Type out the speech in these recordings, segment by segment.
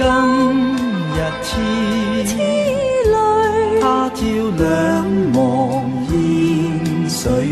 今日痴，痴泪，他朝两忘烟水。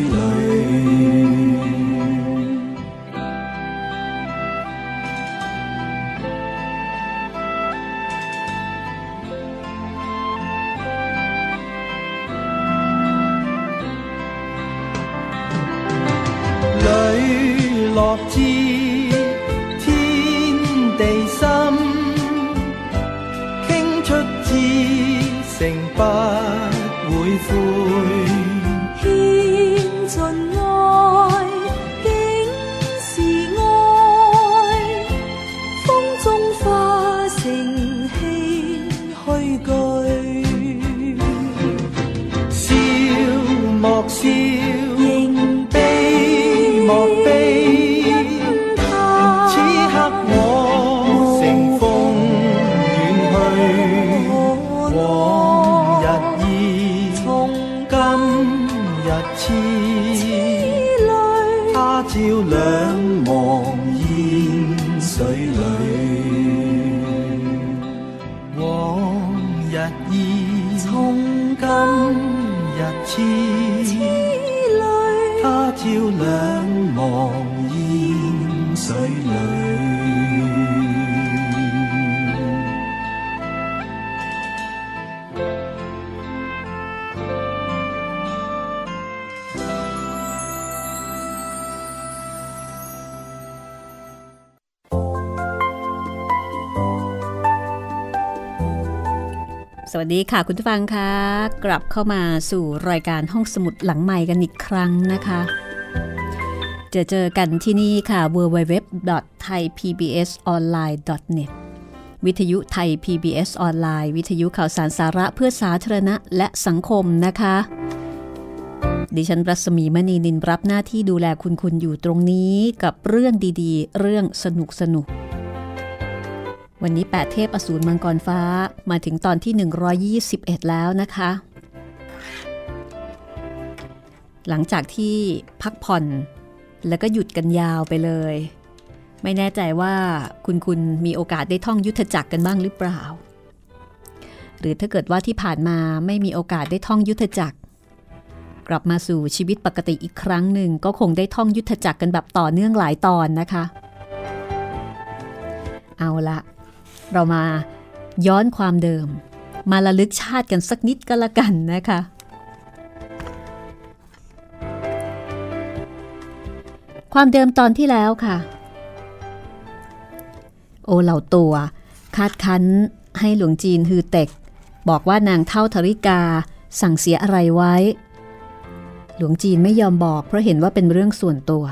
สวัสดีค่ะคุณผู้ฟังคะกลับเข้ามาสู่รายการห้องสมุดหลังใหม่กันอีกครั้งนะคะ จะเจอกันที่นี่ค่ะ www.thaipbsonline.net วิทยุไทย PBS ออนไลน์ วิทยุข่าวสารสาระเพื่อสาธารณะและสังคมนะคะ ดิฉันรัศมีมณีนินรับหน้าที่ดูแลคุณคุณอยู่ตรงนี้กับเรื่องดีๆ เรื่องสนุกสนุก วันนี้ 8 เทพอสูรมังกรฟ้ามาถึงตอนที่ 121 แล้วนะคะ หลังจากที่พักผ่อนแล้วก็หยุดกันยาวไปเลย ไม่แน่ใจว่าคุณคุณมีโอกาสได้ท่องยุทธจักรกันบ้างหรือเปล่า หรือถ้าเกิดว่าที่ผ่านมาไม่มีโอกาสได้ท่องยุทธจักร กลับมาสู่ชีวิตปกติอีกครั้งหนึ่งก็คงได้ท่องยุทธจักรกันแบบต่อเนื่องหลายตอนนะคะเอาละ เรามาย้อนความเดิม มาระลึกชาติกันสักนิดก็แล้วกันนะคะ ความเดิมตอนที่แล้วค่ะ โอเหล่าตัว คาดคั้นให้หลวงจีนฮือเต็ก บอกว่านางเท่าธริกาสั่งเสียอะไรไว้ หลวงจีนไม่ยอมบอกเพราะเห็นว่าเป็นเรื่องส่วนตัว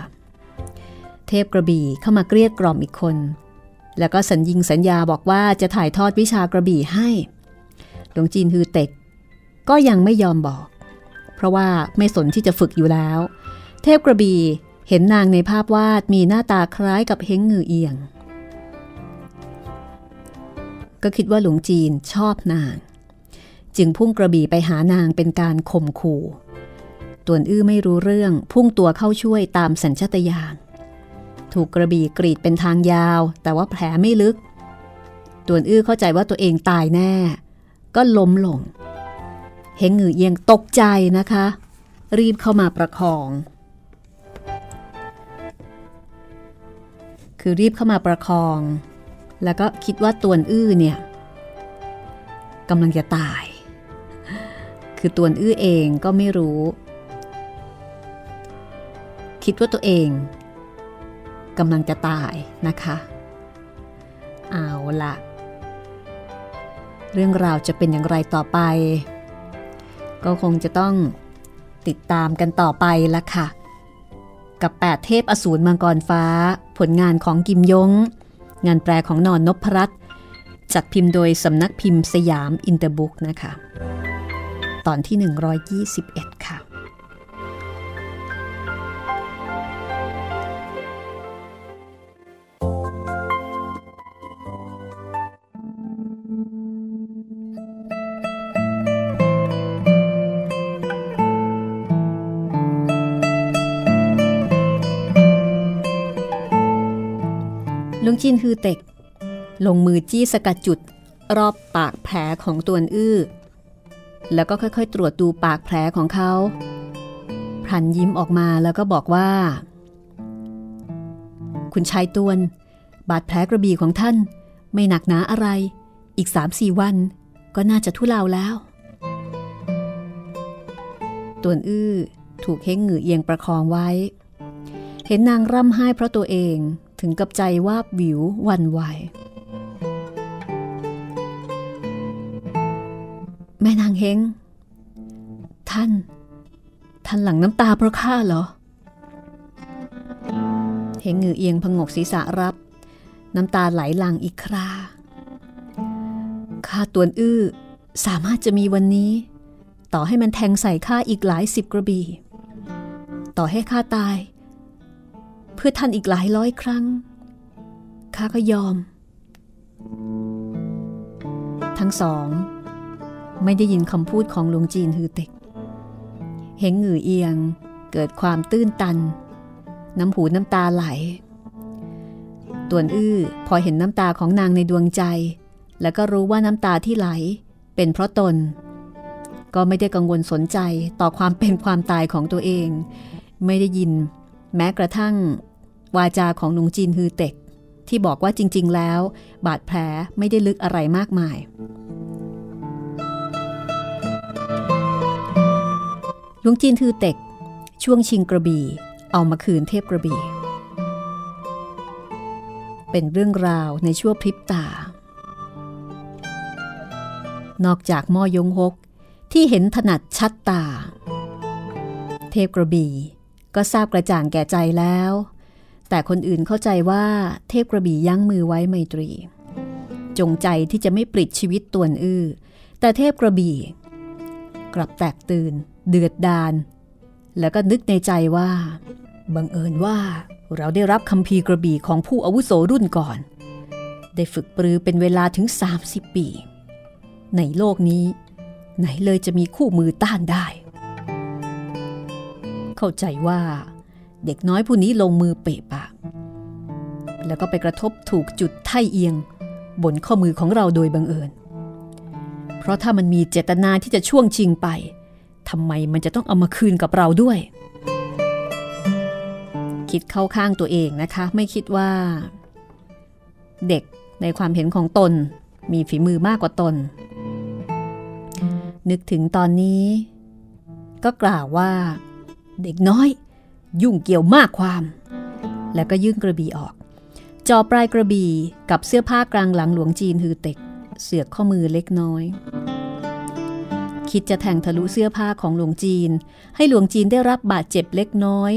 เทพกระบี่เข้ามาเกลี้ยกล่อมอีกคน แล้วก็สัญญิงสัญญาบอกว่าจะถ่ายทอดวิชากระบี่ให้ หลวงจีนฮือเต็ก ก็ยังไม่ยอมบอก เพราะว่าไม่สนที่จะฝึกอยู่แล้ว เทพกระบี่เห็นนางในภาพวาดมีหน้าตาคล้ายกับเฮงงือเอียง ก็คิดว่าหลวงจีนชอบนาง จึงพุ่งกระบี่ไปหานางเป็นการข่มขู่ ตวนอื้อไม่รู้เรื่องพุ่งตัวเข้าช่วยตามสัญชตาตญาณ ถูกกระบี่กรีดเป็นทางยาว แต่ว่าแผลไม่ลึกตวนอื้อเข้าใจว่าตัวเองตายแน่ ก็ล้มลง เฮงหือเอียงตกใจนะคะ รีบเข้ามาประคอง คือรีบเข้ามาประคอง แล้วก็คิดว่าตวนอื้อเนี่ยกำลังจะตาย คือตวนอื้อเองก็ไม่รู้ คิดว่าตัวเอง กำลังจะตายนะคะ เอาละเรื่องราวจะเป็นอย่างไรต่อไป ก็คงจะต้องติดตามกันต่อไปละค่ะ กับ 8 เทพอสูรมังกรฟ้า ผลงานของกิมยง งานแปลของนอนนพรัตน์จัดพิมพ์โดยสำนักพิมพ์สยามอินเตอร์บุ๊คส์นะคะ ตอนที่ 121 ค่ะ ลุงจินฮือเต็ก ลงมือจี้สกัดจุด รอบปากแผลของตัวอื้อ แล้วก็ค่อยๆ ตรวจดูปากแผลของเขาพรันยิ้มออกมาแล้วก็บอกว่า คุณชายตวน บาดแผลกระบี่ของท่าน ไม่หนักหนาอะไร อีกสามสี่วัน ก็น่าจะทุเลาแล้ว ตวนอื้อถูกเฮงหงือเอียงประคองไว้ เห็นนางร่ำไห้เพราะตัวเอง ถึงกับใจวาบวิววันไหวแม่นางเฮง ท่าน ท่านหลังน้ำตาเพราะข้าเหรอ เฮงเงือเอียงพงกศีรษะรับ น้ำตาไหลหลังอีกครา ข้าตวนอื้อ สามารถจะมีวันนี้ ต่อให้มันแทงใส่ข้าอีกหลายสิบกระบี่ ต่อให้ข้าตาย เพื่อท่านอีกหลายร้อยครั้ง ข้าก็ยอม ทั้งสอง ไม่ได้ยินคำพูดของหลวงจีนฮือเต็ก เห็นหงือเอียงเกิดความตื้นตัน น้ำหูน้ำตาไหลตวนอื้อพอเห็นน้ำตาของนางในดวงใจ แล้วก็รู้ว่าน้ำตาที่ไหล เป็นเพราะตน ก็ไม่ได้กังวลสนใจต่อความเป็นความตายของตัวเอง ไม่ได้ยิน แม้กระทั่ง วาจาของลุงจีนฮือเต็ก ที่บอกว่าจริง ๆ แล้ว บาดแผลไม่ได้ลึกอะไรมากมายลุงจีนฮือเต็ก ช่วงชิงกระบี่ เอามาคืนเทพกระบี่ เป็นเรื่องราวในชั่วพริบตา นอกจากม่อยงฮกที่เห็นถนัดชัดตา เทพกระบี่ก็ทราบกระจ่างแก่ใจแล้ว แต่คนอื่นเข้าใจว่าเทพกระบี่ยั้งมือไว้ไมตรี จงใจที่จะไม่ปลิดชีวิตตวนอื้อ แต่เทพกระบี่กลับแตกตื่น เดือดดาน แล้วก็นึกในใจว่า บังเอิญว่าเราได้รับคำพีกระบี่ของผู้อาวุโสรุ่นก่อน ได้ฝึกปรือเป็นเวลาถึง 30 ปี ในโลกนี้ ไหนเลยจะมีคู่มือต้านได้ เข้าใจว่า เด็กน้อยผู้นี้ลงมือเปะปาก แล้วก็ไปกระทบถูกจุดไทเอียง บนข้อมือของเราโดยบังเอิญ เพราะถ้ามันมีเจตนาที่จะช่วงชิงไปทำไมมันจะต้องเอามาคืนกับเราด้วย คิดเข้าข้างตัวเองนะคะ ไม่คิดว่า เด็กในความเห็นของตนมีฝีมือมากกว่าตน นึกถึงตอนนี้ ก็กล่าวว่า เด็กน้อย ยุ่งเกี่ยวมากความ แล้วก็ยื่นกระบี่ออก จอปลายกระบี่กับเสื้อผ้ากลางหลังหลวงจีนฮือเต็ก เสือกข้อมือเล็กน้อย คิดจะแทงทะลุเสื้อผ้าของหลวงจีน ให้หลวงจีนได้รับบาดเจ็บเล็กน้อย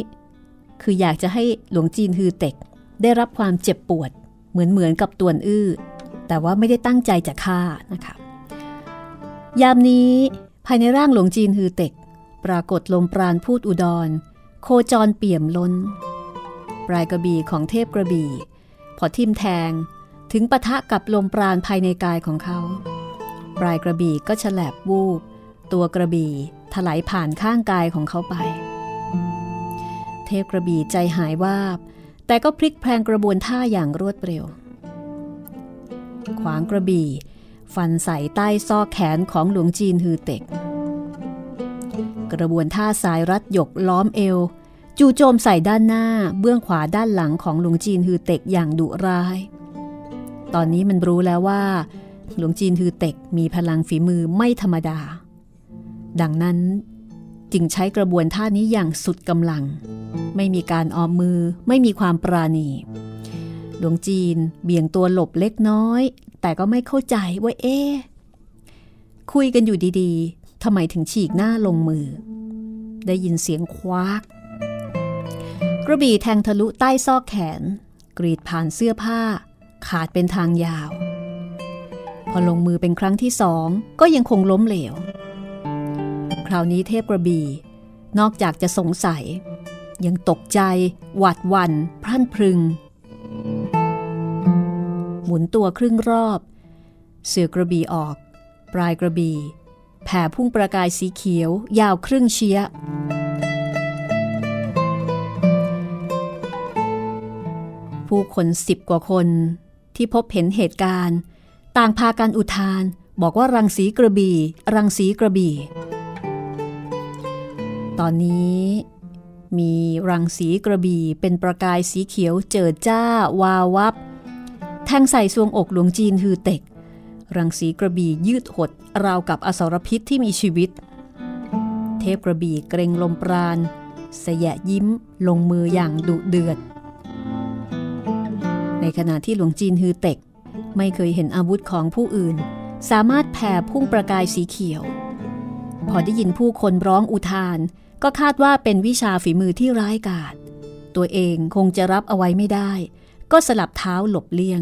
คืออยากจะให้หลวงจีนฮือเต็ก ได้รับความเจ็บปวด เหมือนเหมือนกับตวนอื้อ แต่ว่าไม่ได้ตั้งใจจะฆ่านะคะยามนี้ภายในร่างหลวงจีนฮือเต็ก ปรากฏลมปราณพูดอุดร โคจรเปี่ยมล้น ปลายกระบี่ของเทพกระบี่ พอทิมแทงถึงปะทะกับลมปราณภายในกายของเขา ปลายกระบี่ก็ฉลบวูบ ตัวกระบี่ถลายผ่านข้างกายของเขาไป เทพกระบี่ใจหายวาบ แต่ก็พลิกแพลงกระบวนท่าอย่างรวดเร็ว ขวางกระบี่ ฟันใส่ใต้ซอกแขนของหลวงจีนฮือเต็ก กระบวนท่าสายรัดหยกล้อมเอว จู่โจมใส่ด้านหน้าเบื้องขวาด้านหลังของหลวงจีนฮือเต็กอย่างดุร้าย ตอนนี้มันรู้แล้วว่า หลวงจีนฮือเต็กมีพลังฝีมือไม่ธรรมดา ดังนั้นจึงใช้กระบวนท่านี้อย่างสุดกำลัง ไม่มีการออมมือไม่มีความปราณี หลวงจีนเบี่ยงตัวหลบเล็กน้อย แต่ก็ไม่เข้าใจว่าเอ๊คุยกันอยู่ดีๆ ทำไมถึงฉีกหน้าลงมือ ได้ยินเสียงควักกระบี่แทงทะลุใต้ซอกแขน กรีดผ่านเสื้อผ้า ขาดเป็นทางยาว พอลงมือเป็นครั้งที่สองก็ยังคงล้มเหลว คราวนี้เทพกระบี่นอกจากจะสงสัย ยังตกใจ หวาดวัน่นพรั่นพรึง หมุนตัวครึ่งรอบ เสือกระบี่ออก ปลายกระบี่ แผ่พุ่งประกายสีเขียว ยาวครึ่งเชียผู้คนสิบกว่าคนที่พบเห็นเหตุการณ์ ต่างพากันอุทาน บอกว่ารังสีกระบี่ รังสีกระบี่ ตอนนี้มีรังสีกระบี่เป็นประกายสีเขียวเจิดจ้าวาวับ แทงใส่ซวงอกหลวงจีนฮือเต็ก รังสีกระบี่ยืดหดราวกับอสรพิษที่มีชีวิต เทพกระบี่เกรงลมปราณสยะยิ้มลงมืออย่างดุเดือด ในขณะที่หลวงจีนฮือเต็ก ไม่เคยเห็นอาวุธของผู้อื่น สามารถแผ่พุ่งประกายสีเขียว พอได้ยินผู้คนร้องอุทาน ก็คาดว่าเป็นวิชาฝีมือที่ร้ายกาจตัวเองคงจะรับเอาไว้ไม่ได้ ก็สลับเท้าหลบเลี่ยง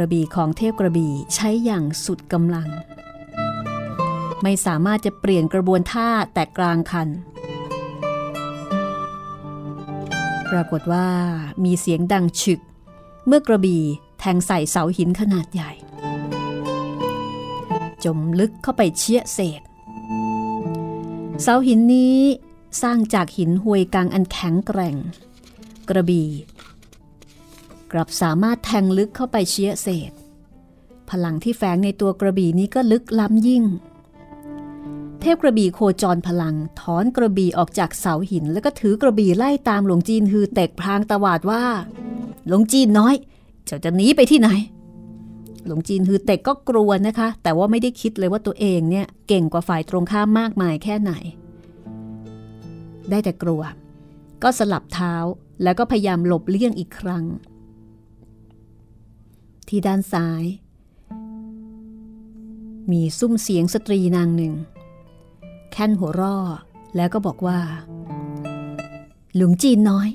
ระบี่ของเทพกระบี่ใช้อย่างสุดกำลัง ไม่สามารถจะเปลี่ยนกระบวนท่าแต่กลางคัน ปรากฏว่ามีเสียงดังฉึก เมื่อกระบี่แทงใส่เสาหินขนาดใหญ่ จมลึกเข้าไปเชี่ยเศษ เสาหินนี้สร้างจากหินห้วยกลางอันแข็งแกร่ง กระบี่ กลับสามารถแทงลึกเข้าไปเชียเศษ พลังที่แฝงในตัวกระบี่นี้ก็ลึกล้ำยิ่ง เทพกระบี่โคจรพลัง ถอนกระบี่ออกจากเสาหิน แล้วก็ถือกระบี่ไล่ตามหลวงจีนฮือเตกพรางตวาดว่า หลวงจีนน้อย เจ้าจะหนีไปที่ไหน หลวงจีนฮือเตกก็กลัวนะคะ แต่ว่าไม่ได้คิดเลยว่าตัวเองเนี่ยเก่งกว่าฝ่ายตรงข้ามมากมายแค่ไหน ได้แต่กลัว ก็สลับเท้าแล้วก็พยายามหลบเลี่ยงอีกครั้ง ที่ด้านซ้าย มีซุ้มเสียงสตรีนางหนึ่ง แค่นหัวร่อแล้วก็บอกว่า หลวงจีนน้อย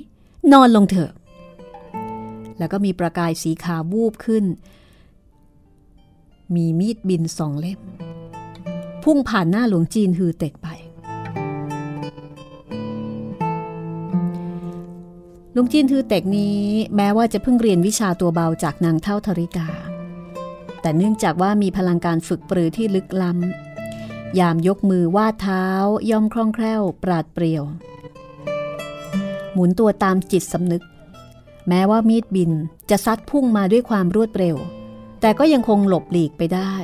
นอนลงเถอะ แล้วก็มีประกายสีขาววูบขึ้น มีมีดบินสองเล่ม พุ่งผ่านหน้าหลวงจีนฮือเต็กไป ลวงจีนฮือเต็กนี้แม้ว่าจะเพิ่งเรียนวิชาตัวเบาจากนางเท่าธริกา แต่เนื่องจากว่ามีพลังการฝึกปรือที่ลึกล้ำยามยกมือวาดเท้าย่อมคล่องแคล่ว ปราดเปรียว หมุนตัวตามจิตสำนึก แม้ว่ามีดบินจะซัดพุ่งมาด้วยความรวดเร็ว แต่ก็ยังคงหลบหลีกไปได้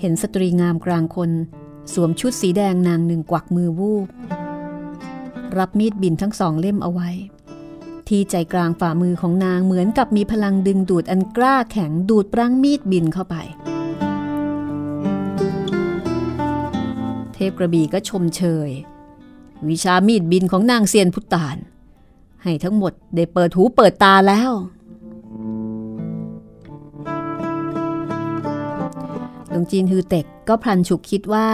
เห็นสตรีงามกลางคน สวมชุดสีแดงนางหนึ่งกวักมือวูบ รับมีดบินทั้งสองเล่มเอาไว้ ที่ใจกลางฝ่ามือของนางเหมือนกับมีพลังดึงดูดอันกล้าแข็งดูดปรังมีดบินเข้าไป เทพกระบี่ก็ชมเชย วิชามีดบินของนางเซียนพุตตาน ให้ทั้งหมดได้เปิดหูเปิดตาแล้วหลวงจีนฮือเต็กก็พลันฉุกคิดว่า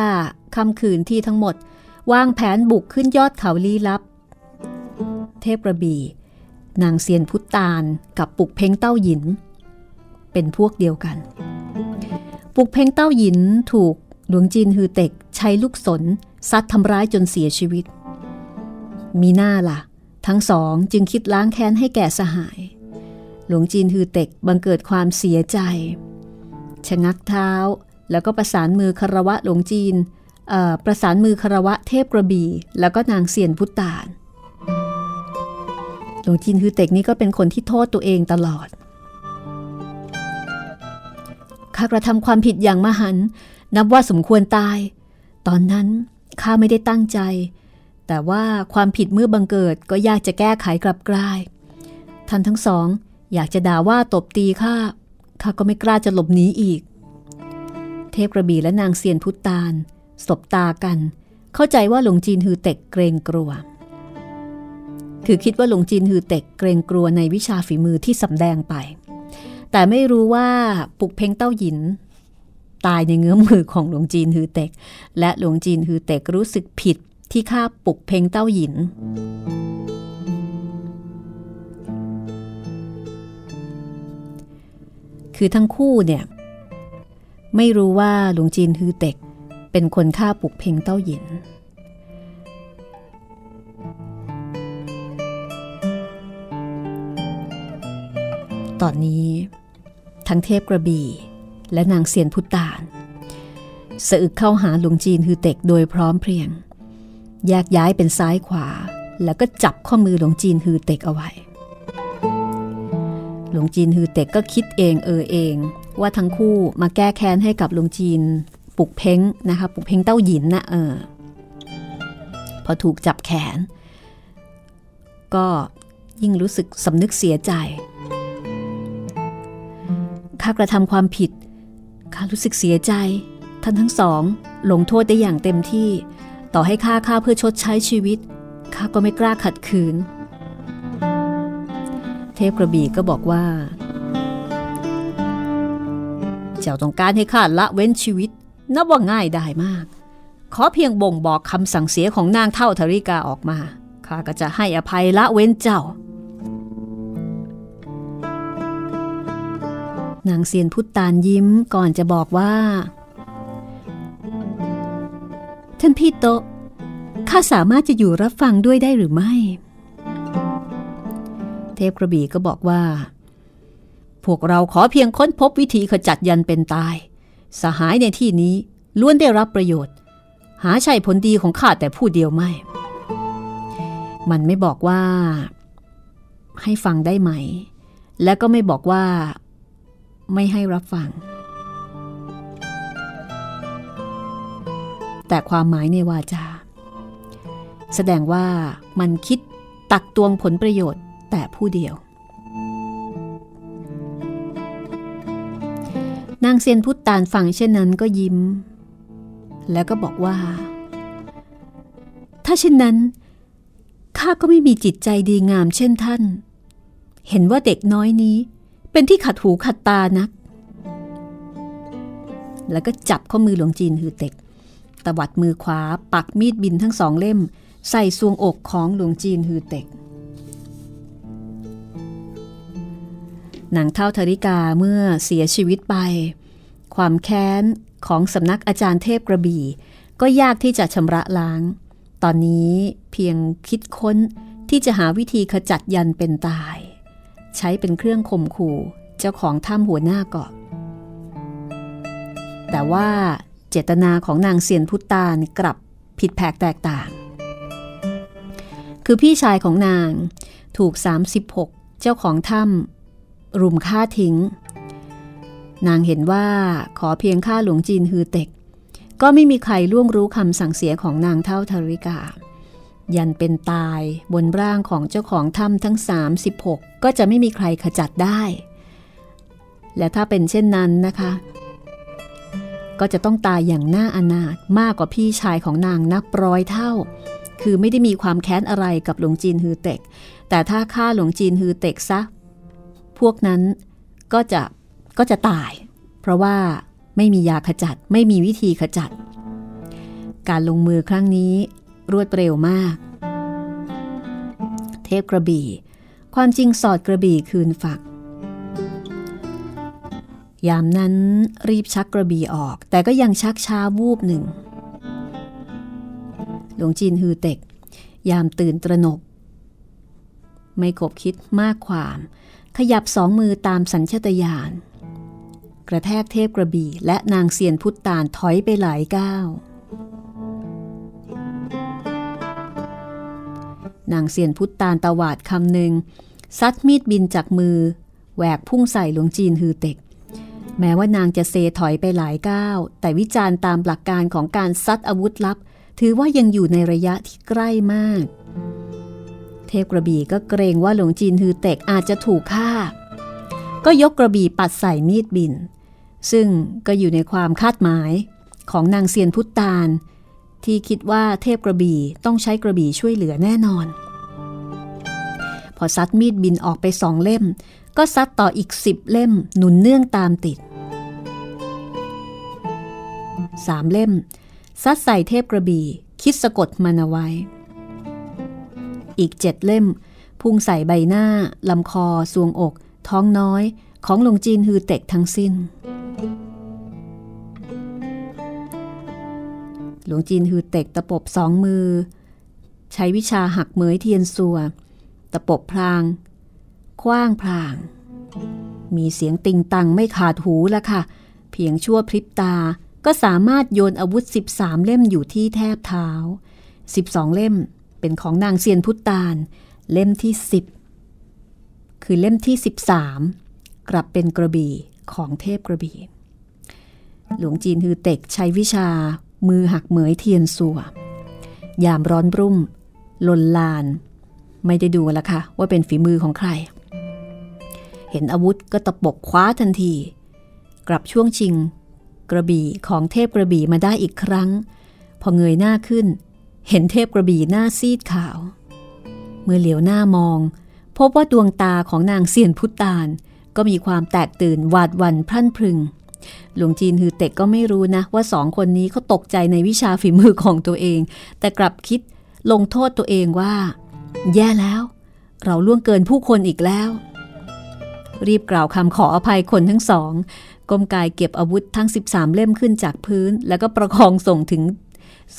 ค่ำคืนที่ทั้งหมด วางแผนบุกขึ้นยอดเขาลี้ลับ เทพระบีนางเซียนพุตตานกับปุกเพงเต้าหยิน เป็นพวกเดียวกัน ปุกเพ่งเต้าหยินถูกหลวงจีนฮือเต็กใช้ลูกศนซัดทำร้ายจนเสียชีวิต มีหน้าล่ะ ทั้งสองจึงคิดล้างแค้นให้แก่สหาย หลวงจีนฮือเต็กบังเกิดความเสียใจ ชะงักเท้าแล้วก็ประสานมือคารวะหลวงจีน ประสานมือคารวะเทพกระบี่ แล้วก็นางเสียนพุตตานหลวงจีนฮือเต็กนี่ก็เป็นคนที่โทษตัวเองตลอดข้ากระทำความผิดอย่างมหัน นับว่าสมควรตาย ตอนนั้นข้าไม่ได้ตั้งใจ แต่ว่าความผิดเมื่อบังเกิดก็ยากจะแก้ไขกลับกลาย ท่านทั้งสอง อยากจะด่าว่าตบตีข้าข้าก็ไม่กล้าจะหลบหนีอีก เทพกระบี่และนางเซียนพุตตาน สบตากัน เข้าใจว่าหลวงจีนฮือเต็กเกรงกลัว คือคิดว่าหลวงจีนฮือเต็กเกรงกลัวในวิชาฝีมือที่สำแดงไป แต่ไม่รู้ว่าปุกเพ่งเต้าหยิน ตายในเงื้อมมือของหลวงจีนฮือเต็ก และหลวงจีนฮือเต็กรู้สึกผิดที่ฆ่าปุกเพ่งเต้าหยินคือทั้งคู่เนี่ย ไม่รู้ว่าหลวงจีนฮือเต็ก เป็นคนฆ่าปุกเพ่งเต้าหยิน ตอนนี้ ทั้งเทพกระบี่และนางเซียนพุตานสะอึกเข้าหาหลวงจีนฮือเต็กโดยพร้อมเพรียงแยกย้ายเป็นซ้ายขวา แล้วก็จับข้อมือหลวงจีนฮือเต็กเอาไว้ หลวงจีนฮือเต็กก็คิดเองเออเอง ว่าทั้งคู่มาแก้แค้นให้กับหลวงจีน ปุกเพ้งนะคะปุกเพ้งเต้าหยินนะเออพอถูกจับแขน ก็ยิ่งรู้สึกสำนึกเสียใจข้ากระทำความผิดข้ารู้สึกเสียใจ ท่านทั้งสองลงโทษได้อย่างเต็มที่ ต่อให้ข้าข้าเพื่อชดใช้ชีวิตข้าก็ไม่กล้าขัดขืน เทพกระบี่ก็บอกว่า เจ้าต้องการให้ข้าละเว้นชีวิต นับว่าง่ายได้มาก ขอเพียงบ่งบอกคำสั่งเสียของนางเท่าธริกาออกมา ข้าก็จะให้อภัยละเว้นเจ้า นางเซียนพุตตานยิ้มก่อนจะบอกว่า ท่านพี่โตข้าสามารถจะอยู่รับฟังด้วยได้หรือไม่ เทพกระบี่ก็บอกว่า พวกเราขอเพียงค้นพบวิธีขจัดยันเป็นตาย สหายในที่นี้ล้วนได้รับประโยชน์ หาใช่ผลดีของข้าแต่ผู้เดียวไม่ มันไม่บอกว่า ให้ฟังได้ไหม และก็ไม่บอกว่า ไม่ให้รับฟัง แต่ความหมายในวาจา แสดงว่ามันคิดตักตวงผลประโยชน์แต่ผู้เดียว นางเซียนพุทธตานฟังเช่นนั้นก็ยิ้ม แล้วก็บอกว่า ถ้าเช่นนั้นข้าก็ไม่มีจิตใจดีงามเช่นท่าน เห็นว่าเด็กน้อยนี้ เป็นที่ขัดหูขัดตานัก แล้วก็จับข้อมือหลวงจีนฮือเต็กตวัดมือขวาปักมีดบินทั้งสองเล่ม ใส่ซวงอกของหลวงจีนฮือเต็ก นางเท่าธริกาเมื่อเสียชีวิตไป ความแค้นของสำนักอาจารย์เทพกระบี่ ก็ยากที่จะชำระล้าง ตอนนี้เพียงคิดค้นที่จะหาวิธีขจัดยันเป็นตาย ใช้เป็นเครื่องข่มขู่เจ้าของถ้ำหัวหน้าเกาะ แต่ว่าเจตนาของนางเซียนพุตตานกลับผิดแผกแตกต่าง คือพี่ชายของนางถูก 36 เจ้าของถ้ำ รุมฆ่าทิ้ง นางเห็นว่าขอเพียงฆ่าหลวงจีนฮือเต็ก ก็ไม่มีใครล่วงรู้คำสั่งเสียของนางเท่าทริกา ยันเป็นตายบนร่างของเจ้าของถ้ำทั้ง 36 ก็จะไม่มีใครขจัดได้ และถ้าเป็นเช่นนั้นนะคะ ก็จะต้องตายอย่างน่าอนาถมากกว่าพี่ชายของนางนับร้อยเท่าคือไม่ได้มีความแค้นอะไรกับหลวงจีนฮือเต็ก แต่ถ้าฆ่าหลวงจีนฮือเต็กซะ พวกนั้นก็จะก็จะตาย เพราะว่าไม่มียาขจัด ไม่มีวิธีขจัด การลงมือครั้งนี้รวดเร็วมาก เทพกระบี่ ความจริงสอดกระบี่คืนฝัก ยามนั้นรีบชักกระบี่ออก แต่ก็ยังชักช้าวูบหนึ่ง หลวงจีนฮือเต็ก ยามตื่นตระหนก ไม่กบคิดมากความ ขยับสองมือตามสัญชตาตญาณกระแทกเทพกระบี่และนางเสียนพุทธานถอยไปหลายก้าวนางเสียนพุทธานตวาดคำหนึ่งซัดมีดบินจากมือแหวกพุ่งใส่หลวงจีนฮือเต็ก แม้ว่านางจะเซถอยไปหลายก้าวแต่วิจารณ์ตามหลักการของการซัดอาวุธลับ ถือว่ายังอยู่ในระยะที่ใกล้มาก เทพกระบี่ก็เกรงว่าหลวงจีนฮือเต็กอาจจะถูกฆ่า ก็ยกกระบี่ปัดใส่มีดบิน ซึ่งก็อยู่ในความคาดหมายของนางเซียนพุทธานที่คิดว่าเทพกระบี่ต้องใช้กระบี่ช่วยเหลือแน่นอน พอซัดมีดบินออกไปสองเล่ม ก็ซัดต่ออีกสิบเล่มหนุนเนื่องตามติดสามเล่มซัดใส่เทพกระบี่คิดสะกดมันเอาไว้ อีกเจ็ดเล่ม พุ่งใส่ใบหน้าลำคอสวงอก ท้องน้อยของหลวงจีนฮือเต็กทั้งสิ้น หลวงจีนฮือเต็กตะปบสองมือ ใช้วิชาหักเหมยเทียนสัว ตะปบพรางคว้างพลาง มีเสียงติงตังไม่ขาดหูละค่ะ เพียงชั่วพริบตาก็สามารถโยนอาวุธ 13 เล่มอยู่ที่แทบเท้า 12 เล่ม เป็นของนางเซียนพุตาน เล่มที่ 10 คือเล่มที่ 13 กลับเป็นกระบี่ของเทพกระบี่ หลวงจีนฮือเต็กใช้วิชามือหักเหมยเทียนสัวยามร้อนรุ่ม ลนลาน ไม่ได้ดูละค่ะ ว่าเป็นฝีมือของใคร เห็นอาวุธก็ตะปบคว้าทันที กลับช่วงชิง กระบี่ของเทพกระบี่มาได้อีกครั้ง พอเงยหน้าขึ้น เห็นเทพกระบี่หน้าซีดขาว เมื่อเหลียวหน้ามอง พบว่าดวงตาของนางเสียนพุตตาน ก็มีความแตกตื่นหวาดวันพรั่นพรึง หลวงจีนฮือเต็กก็ไม่รู้นะว่าสองคนนี้เขาตกใจในวิชาฝีมือของตัวเอง แต่กลับคิดลงโทษตัวเองว่า แย่แล้ว เราล่วงเกินผู้คนอีกแล้ว รีบกล่าวคำขออภัยคนทั้งสองก้มกายเก็บอาวุธทั้ง 13 เล่มขึ้นจากพื้น แล้วก็ประคองส่งถึง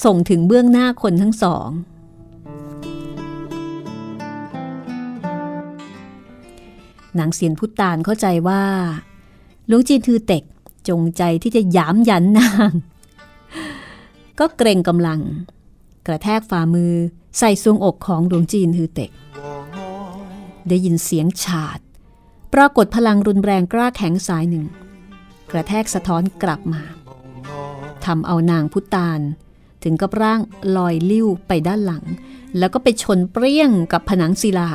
ส่งถึงเบื้องหน้าคนทั้งสอง นางเสียนพุตานเข้าใจว่าหลวงจีนทือเต็กจงใจที่จะยามยันนาง ก็เกรงกำลัง กระแทกฝ่ามือใส่ทรวงอกของหลวงจีนทือเต็ก ได้ยินเสียงฉาด ปรากฏพลังรุนแรงกล้าแข็งสายหนึ่ง กระแทกสะท้อนกลับมาทำเอานางพุตาน ถึงกับร่างลอยลิ้วไปด้านหลัง แล้วก็ไปชนเปรี้ยงกับผนังศิลา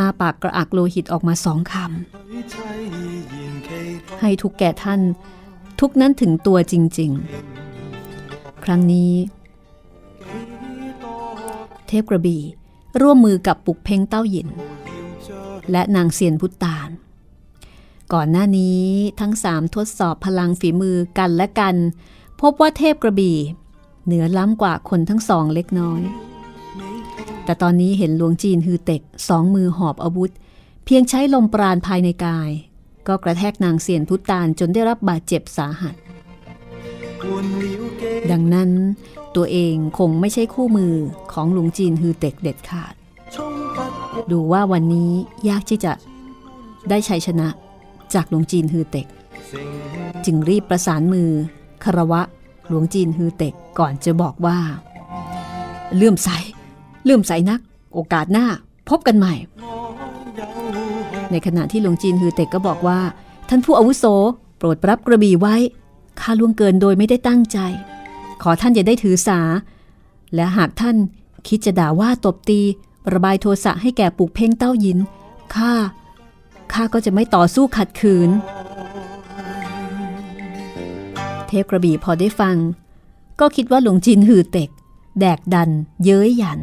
อาปากกระอักโลหิตออกมาสองคำให้ทุกแก่ท่าน ทุกนั้นถึงตัวจริง ๆ ครั้งนี้ เทพกระบี่ร่วมมือกับปุกเพ่งเต้าหยิน และนางเซียนพุตตานก่อนหน้านี้ทั้งสามทดสอบพลังฝีมือกันและกัน พบว่าเทพกระบี่ เหนือล้ำกว่าคนทั้งสองเล็กน้อย แต่ตอนนี้เห็นหลวงจีนฮือเต็กสองมือหอบอาวุธ เพียงใช้ลมปราณภายในกาย ก็กระแทกนางเซียนพุตตานจนได้รับบาดเจ็บสาหัส ดังนั้นตัวเองคงไม่ใช่คู่มือของหลวงจีนฮือเต็กเด็ดขาด ดูว่าวันนี้ยากที่จะได้ชัยชนะจากหลวงจีนฮือเต็ก จึงรีบประสานมือคารวะ หลวงจีนฮือเต็กก่อนจะบอกว่า เลื่อมใส เลื่อมใสนัก โอกาสหน้า พบกันใหม่ ในขณะที่หลวงจีนฮือเต็กก็บอกว่า ท่านผู้อาวุโส โปรดรับกระบี่ไว้ข้าล่วงเกินโดยไม่ได้ตั้งใจ ขอท่านอย่าได้ถือสา และหากท่านคิดจะด่าว่าตบตี ระบายโทสะให้แก่ปุกเพ่งเต้ายินข้าข้าก็จะไม่ต่อสู้ขัดขืน เทพกระบี่พอได้ฟัง ก็คิดว่าหลวงจินหือเต็ก แดกดัน เย้ยหยัน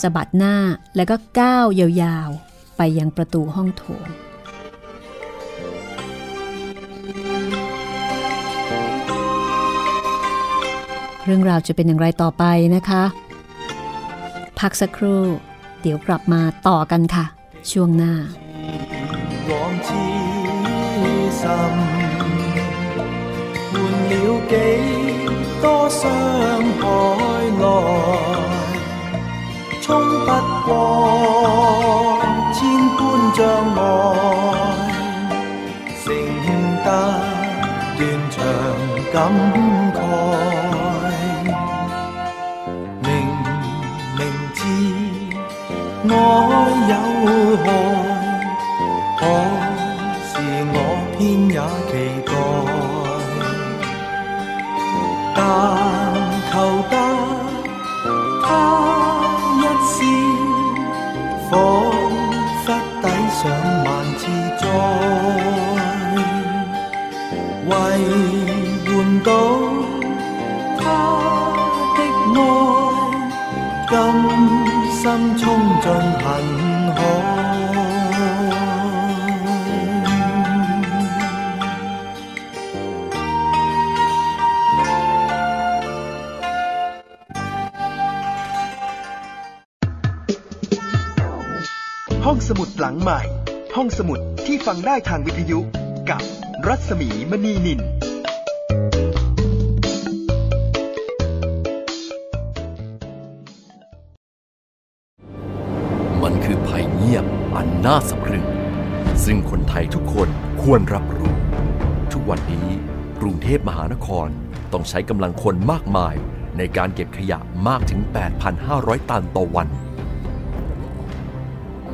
สะบัดหน้าแล้วก็ก้าวยาวๆ ไปยังประตูห้องโถง เรื่องราวจะเป็นอย่างไรต่อไปนะคะ พักสักครู่ เดี๋ยวกลับมาต่อกันค่ะ ช่วงหน้า， 了幾多傷海來，衝不過千般障礙，承得斷腸感慨，明明知愛有害。 งใหม่ ห้องสมุดที่ฟังได้ทางวิทยุกับรัศมีมณีนินมันคือภัยเงียบอันน่าสะพรึง ซึ่งคนไทยทุกคนควรรับรู้ ทุกวันนี้กรุงเทพมหานครต้องใช้กำลังคนมากมายในการเก็บขยะมากถึง 8,500 ตันต่อวัน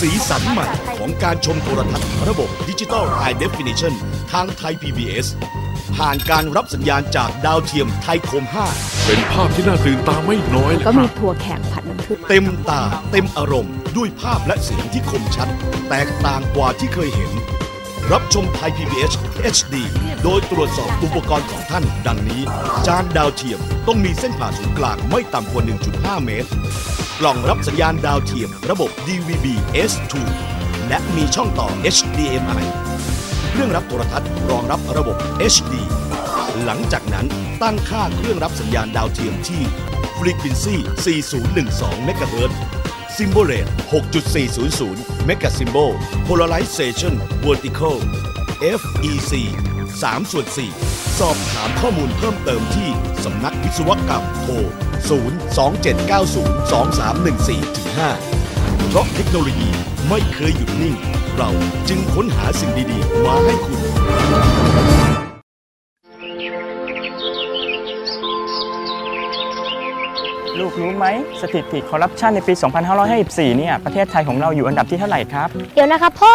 สีสันใหม่ของการชมโทรทัศน์ระบบดิจิตอล High Definition ทางไทย PBS ผ่านการรับสัญญาณจากดาวเทียมไทยคม เป็นภาพที่น่าตื่นตาไม่น้อยเลยก็คมีรับถั่วแขกผัดน้ำผึ้ง5 เต็มตาเต็มอารมณ์ ด้วยภาพและเสียงที่คมชัด แตกต่างกว่าที่เคยเห็น รับชมไทย PBS HD โดยตรวจสอบอุปกรณ์ของท่าน ดังนี้ จานดาวเทียมต้องมีเส้นผ่าศูนย์กลางไม่ต่ำกว่า 1.5 เมตร กล่องรับสัญญาณดาวเทียมระบบ DVB S2 และมีช่องต่อ HDMI เครื่องรับโทรทัศน์รองรับระบบ HD หลังจากนั้นตั้งค่าเครื่องรับสัญญาณดาวเทียมที่ Frequency 4012 MHz Symbol Rate 6.400 Mega Symbol Polarization Vertical FEC 3 ส่วน 4 สอบถามข้อมูลเพิ่มเติมที่สำนักวิศวกรรมโทร 027902314-5 เพราะเทคโนโลยีไม่เคยหยุดนิ่ง เราจึงค้นหาสิ่งดีๆ มาให้คุณ ลูกรู้ไหมสถิติคอร์รัปชันในปี 2554 เนี่ย ประเทศไทยของเราอยู่อันดับที่เท่าไหร่ครับ เดี๋ยวนะครับพ่อ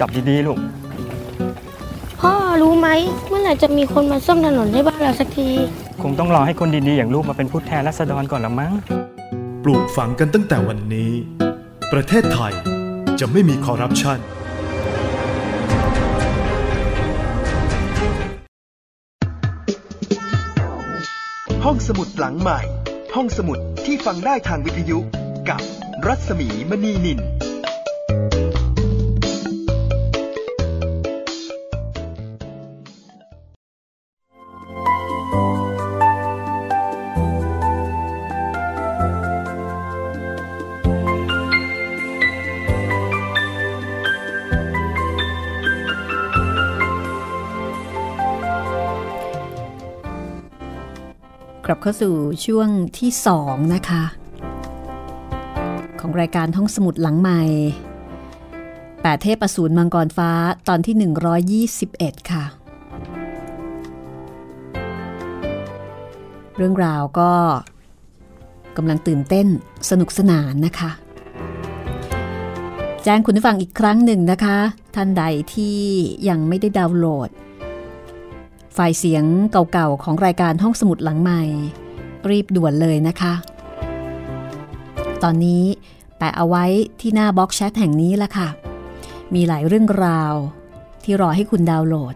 จับดีๆลูก พ่อรู้ไหมเมื่อไหร่จะมีคนมาซ่อมถนนให้บ้านเราสักที คงต้องรอให้คนดีๆ อย่างลูกมาเป็นผู้แทนรัษฎรก่อนละมั้ง ปลูกฝังกันตั้งแต่วันนี้ ประเทศไทยจะไม่มีคอร์รัปชันห้องสมุดหลังใหม่ ห้องสมุดที่ฟังได้ทางวิทยุ กับรัศมีมณีนิน บเข้าสู่ช่วงที่สองนะคะ ของรายการห้องสมุดหลังใหม่แปดเทพอสูรมังกรฟ้าตอนที่ 121 ค่ะ เรื่องราวก็กำลังตื่นเต้นสนุกสนานนะคะ แจ้งคุณผู้ฟังอีกครั้งหนึ่งนะคะ ท่านใดที่ยังไม่ได้ดาวน์โหลด ไฟล์เสียงเก่าๆของรายการห้องสมุดหลังใหม่ รีบด่วนเลยนะคะ ตอนนี้แปะเอาไว้ที่หน้าบล็อกแชทแห่งนี้ละค่ะ มีหลายเรื่องราว ที่รอให้คุณดาวน์โหลด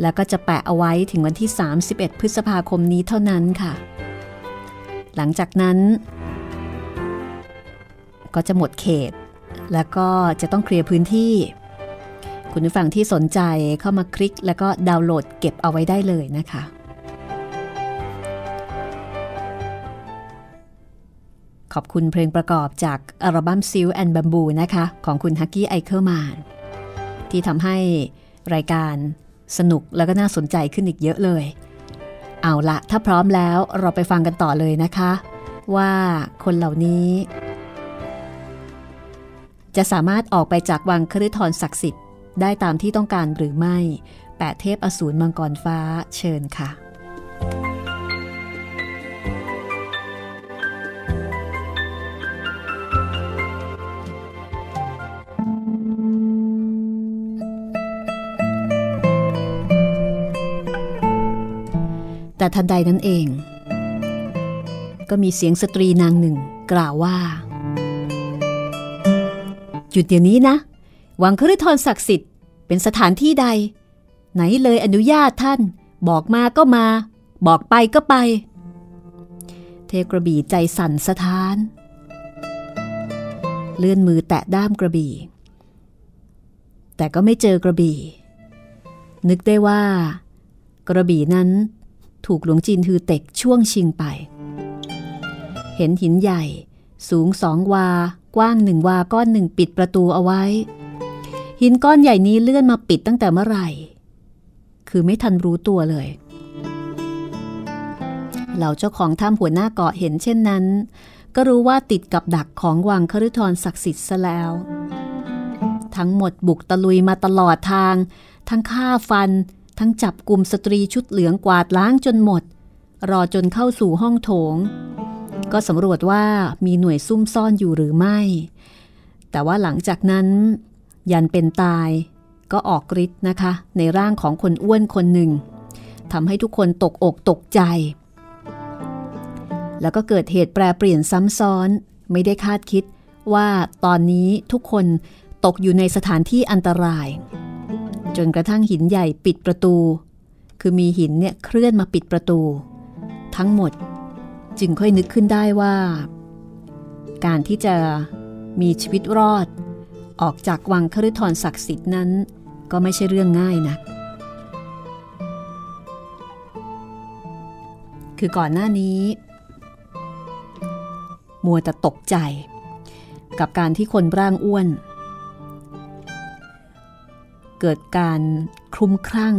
แล้วก็จะแปะเอาไว้ถึงวันที่ 31 พฤษภาคมนี้เท่านั้นค่ะ หลังจากนั้น ก็จะหมดเขต แล้วก็จะต้องเคลียร์พื้นที่ คุณผู้ฟังที่สนใจเข้ามาคลิก แล้วก็ดาวน์โหลดเก็บเอาไว้ได้เลยนะคะ ขอบคุณเพลงประกอบจากอัลบั้มซิลแอนบัมบูนะคะ ของคุณฮักกี้ไอเคิลมานที่ทำให้รายการสนุกแล้วก็น่าสนใจขึ้นอีกเยอะเลย เอาละถ้าพร้อมแล้วเราไปฟังกันต่อเลยนะคะ ว่าคนเหล่านี้จะสามารถออกไปจากวังคฤทรศักดิ์สิทธิ์ ได้ตามที่ต้องการหรือไม่ แปดเทพอสูรมังกรฟ้าเชิญค่ะแต่ทันใดนั้นเอง ก็มีเสียงสตรีนางหนึ่งกล่าวว่า หยุดเดี๋ยวนี้นะ วังคฤทรศักดิ์สิทธิ์เป็นสถานที่ใด ไหนเลยอนุญาตท่าน บอกมาก็มา บอกไปก็ไป เทกระบี่ใจสั่นสะท้าน เลื่อนมือแตะด้ามกระบี่ แต่ก็ไม่เจอกระบี่ นึกได้ว่า กระบี่นั้นถูกหลวงจีนฮือเต็กช่วงชิงไป เห็นหินใหญ่สูงสองวา กว้างหนึ่งวาก้อนหนึ่งปิดประตูเอาไว้ หินก้อนใหญ่นี้เลื่อนมาปิดตั้งแต่เมื่อไหร่ คือไม่ทันรู้ตัวเลยเหล่าเจ้าของถ้ำหัวหน้าเกาะเห็นเช่นนั้น ก็รู้ว่าติดกับดักของวังคฤทรศักดิ์สิทธิ์ซะแล้ว ทั้งหมดบุกตะลุยมาตลอดทาง ทั้งฆ่าฟัน ทั้งจับกลุ่มสตรีชุดเหลืองกวาดล้างจนหมด รอจนเข้าสู่ห้องโถง ก็สำรวจว่ามีหน่วยซุ่มซ่อนอยู่หรือไม่ แต่ว่าหลังจากนั้น ยันเป็นตายก็ออกฤทธิ์นะคะ ในร่างของคนอ้วนคนหนึ่งทำให้ทุกคนตกอกตกใจ แล้วก็เกิดเหตุแปรเปลี่ยนซ้ำซ้อนไม่ได้คาดคิดว่าตอนนี้ทุกคนตกอยู่ในสถานที่อันตราย จนกระทั่งหินใหญ่ปิดประตู คือมีหินเนี่ยเคลื่อนมาปิดประตู ทั้งหมดจึงค่อยนึกขึ้นได้ว่า การที่จะมีชีวิตรอด ออกจากวังคฤทรศักดิ์สิทธิ์นั้น ก็ไม่ใช่เรื่องง่ายนะคือก่อนหน้านี้ มัวแต่ตกใจ กับการที่คนร่างอ้วน เกิดการคลุ้มคลั่ง